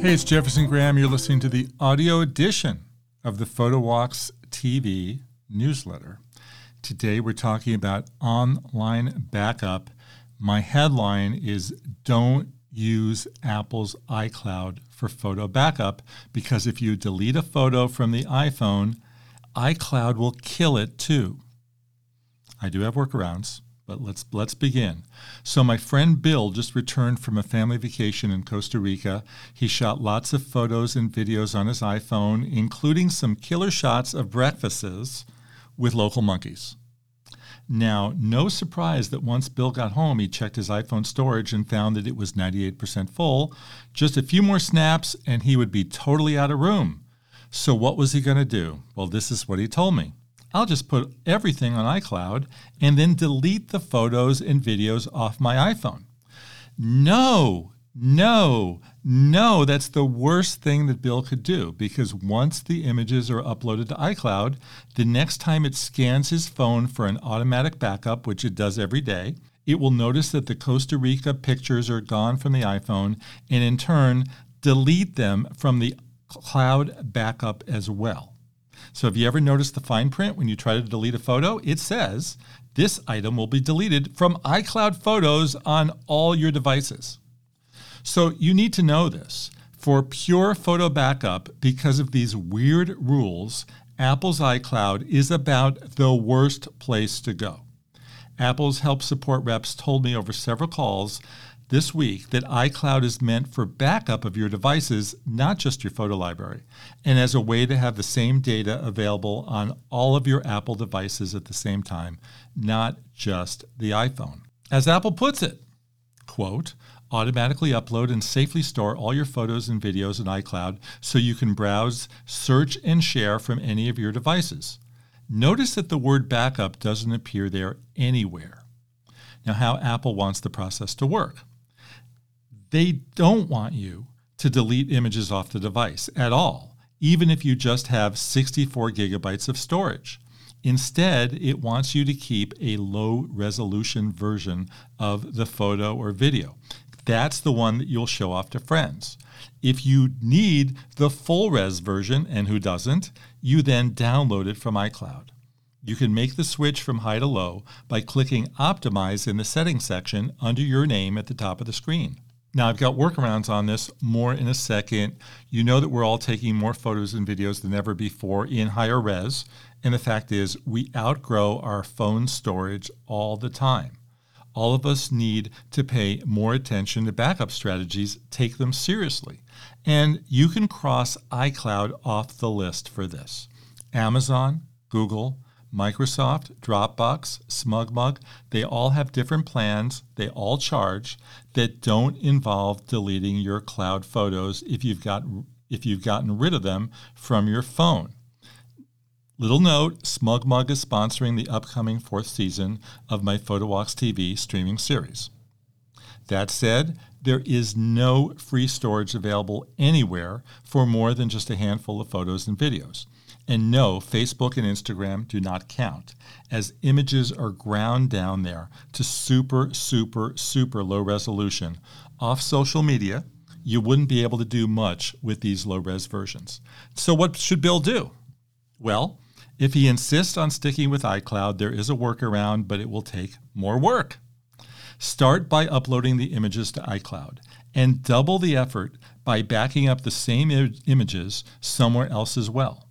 Hey, it's Jefferson Graham. You're listening to the audio edition of the PhotoWalks TV newsletter. Today we're talking about online backup. My headline is Don't use Apple's iCloud for photo backup because if you delete a photo from the iPhone, iCloud will kill it too. I do have workarounds, but let's let's begin. So my friend Bill just returned from a family vacation in Costa Rica. He shot lots of photos and videos on his iPhone, including some killer shots of breakfasts with local monkeys. Now, no surprise that once Bill got home, he checked his iPhone storage and found that it was 98% full. Just a few more snaps and he would be totally out of room. So, what was he going to do? Well, this is what he told me. I'll just put everything on iCloud and then delete the photos and videos off my iPhone. No, no, no, that's the worst thing that Bill could do because once the images are uploaded to iCloud, the next time it scans his phone for an automatic backup, which it does every day, it will notice that the Costa Rica pictures are gone from the iPhone and in turn delete them from the cloud backup as well. So if you ever notice the fine print when you try to delete a photo, it says this item will be deleted from iCloud Photos on all your devices. So you need to know this. For pure photo backup, because of these weird rules, Apple's iCloud is about the worst place to go. Apple's help support reps told me over several calls this week that iCloud is meant for backup of your devices, not just your photo library, and as a way to have the same data available on all of your Apple devices at the same time, not just the iPhone. As Apple puts it, quote, automatically upload and safely store all your photos and videos in iCloud so you can browse, search, and share from any of your devices. Notice that the word backup doesn't appear there anywhere. Now, how Apple wants the process to work. They don't want you to delete images off the device at all, even if you just have 64 gigabytes of storage. Instead, it wants you to keep a low resolution version of the photo or video. That's the one that you'll show off to friends. If you need the full res version, and who doesn't, you then download it from iCloud. You can make the switch from high to low by clicking Optimize in the settings section under your name at the top of the screen. Now, I've got workarounds on this more in a second. You know that we're all taking more photos and videos than ever before in higher res. And the fact is, we outgrow our phone storage all the time all of us need to pay more attention to backup strategies, take them seriously. And you can cross iCloud off the list for this. Amazon, Google, Microsoft, Dropbox, SmugMug, they all have different plans, they all charge that don't involve deleting your cloud photos if you've got if you've gotten rid of them from your phone. Little note SmugMug is sponsoring the upcoming fourth season of my PhotoWalks TV streaming series. That said, there is no free storage available anywhere for more than just a handful of photos and videos. And no, Facebook and Instagram do not count, as images are ground down there to super, super, super low resolution. Off social media, you wouldn't be able to do much with these low res versions. So, what should Bill do? Well, if he insists on sticking with iCloud, there is a workaround, but it will take more work. Start by uploading the images to iCloud and double the effort by backing up the same Im- images somewhere else as well.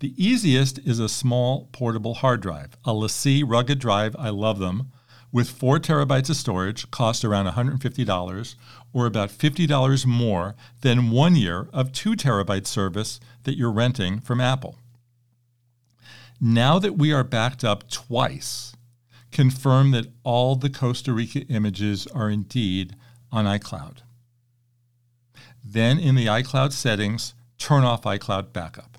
The easiest is a small portable hard drive, a LaCie rugged drive, I love them, with 4 terabytes of storage, cost around $150 or about $50 more than one year of 2 terabyte service that you're renting from Apple. Now that we are backed up twice, confirm that all the Costa Rica images are indeed on iCloud. Then in the iCloud settings, turn off iCloud backup.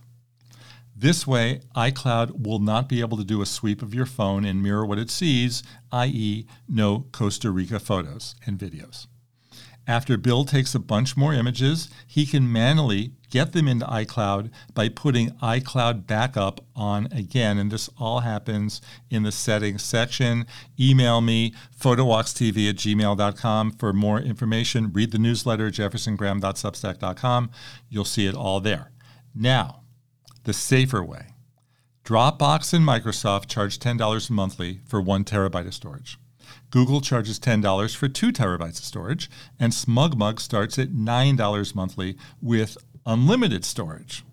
This way, iCloud will not be able to do a sweep of your phone and mirror what it sees, i.e., no Costa Rica photos and videos. After Bill takes a bunch more images, he can manually get them into iCloud by putting iCloud Backup on again. And this all happens in the settings section. Email me, photowalkstv at gmail.com for more information. Read the newsletter, jeffersongraham.substack.com. You'll see it all there. Now, the safer way. Dropbox and Microsoft charge $10 monthly for one terabyte of storage. Google charges $10 for 2 terabytes of storage, and SmugMug starts at $9 monthly with unlimited storage.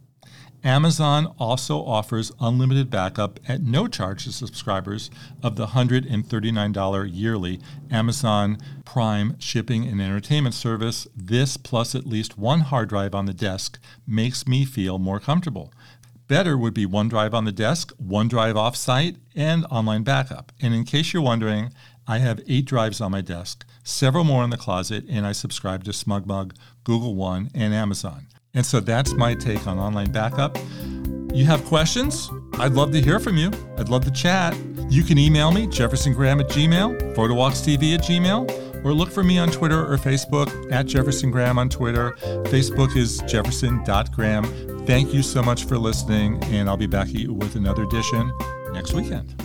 Amazon also offers unlimited backup at no charge to subscribers of the $139 yearly Amazon Prime shipping and entertainment service. This plus at least one hard drive on the desk makes me feel more comfortable. Better would be one drive on the desk, one drive offsite, and online backup. And in case you're wondering, I have eight drives on my desk, several more in the closet, and I subscribe to SmugMug, Google One, and Amazon. And so that's my take on online backup. You have questions? I'd love to hear from you. I'd love to chat. You can email me, jeffersongraham at gmail, photowalkstv at gmail, or look for me on Twitter or Facebook at Jefferson Graham on Twitter. Facebook is jefferson.graham. Thank you so much for listening, and I'll be back with another edition next weekend.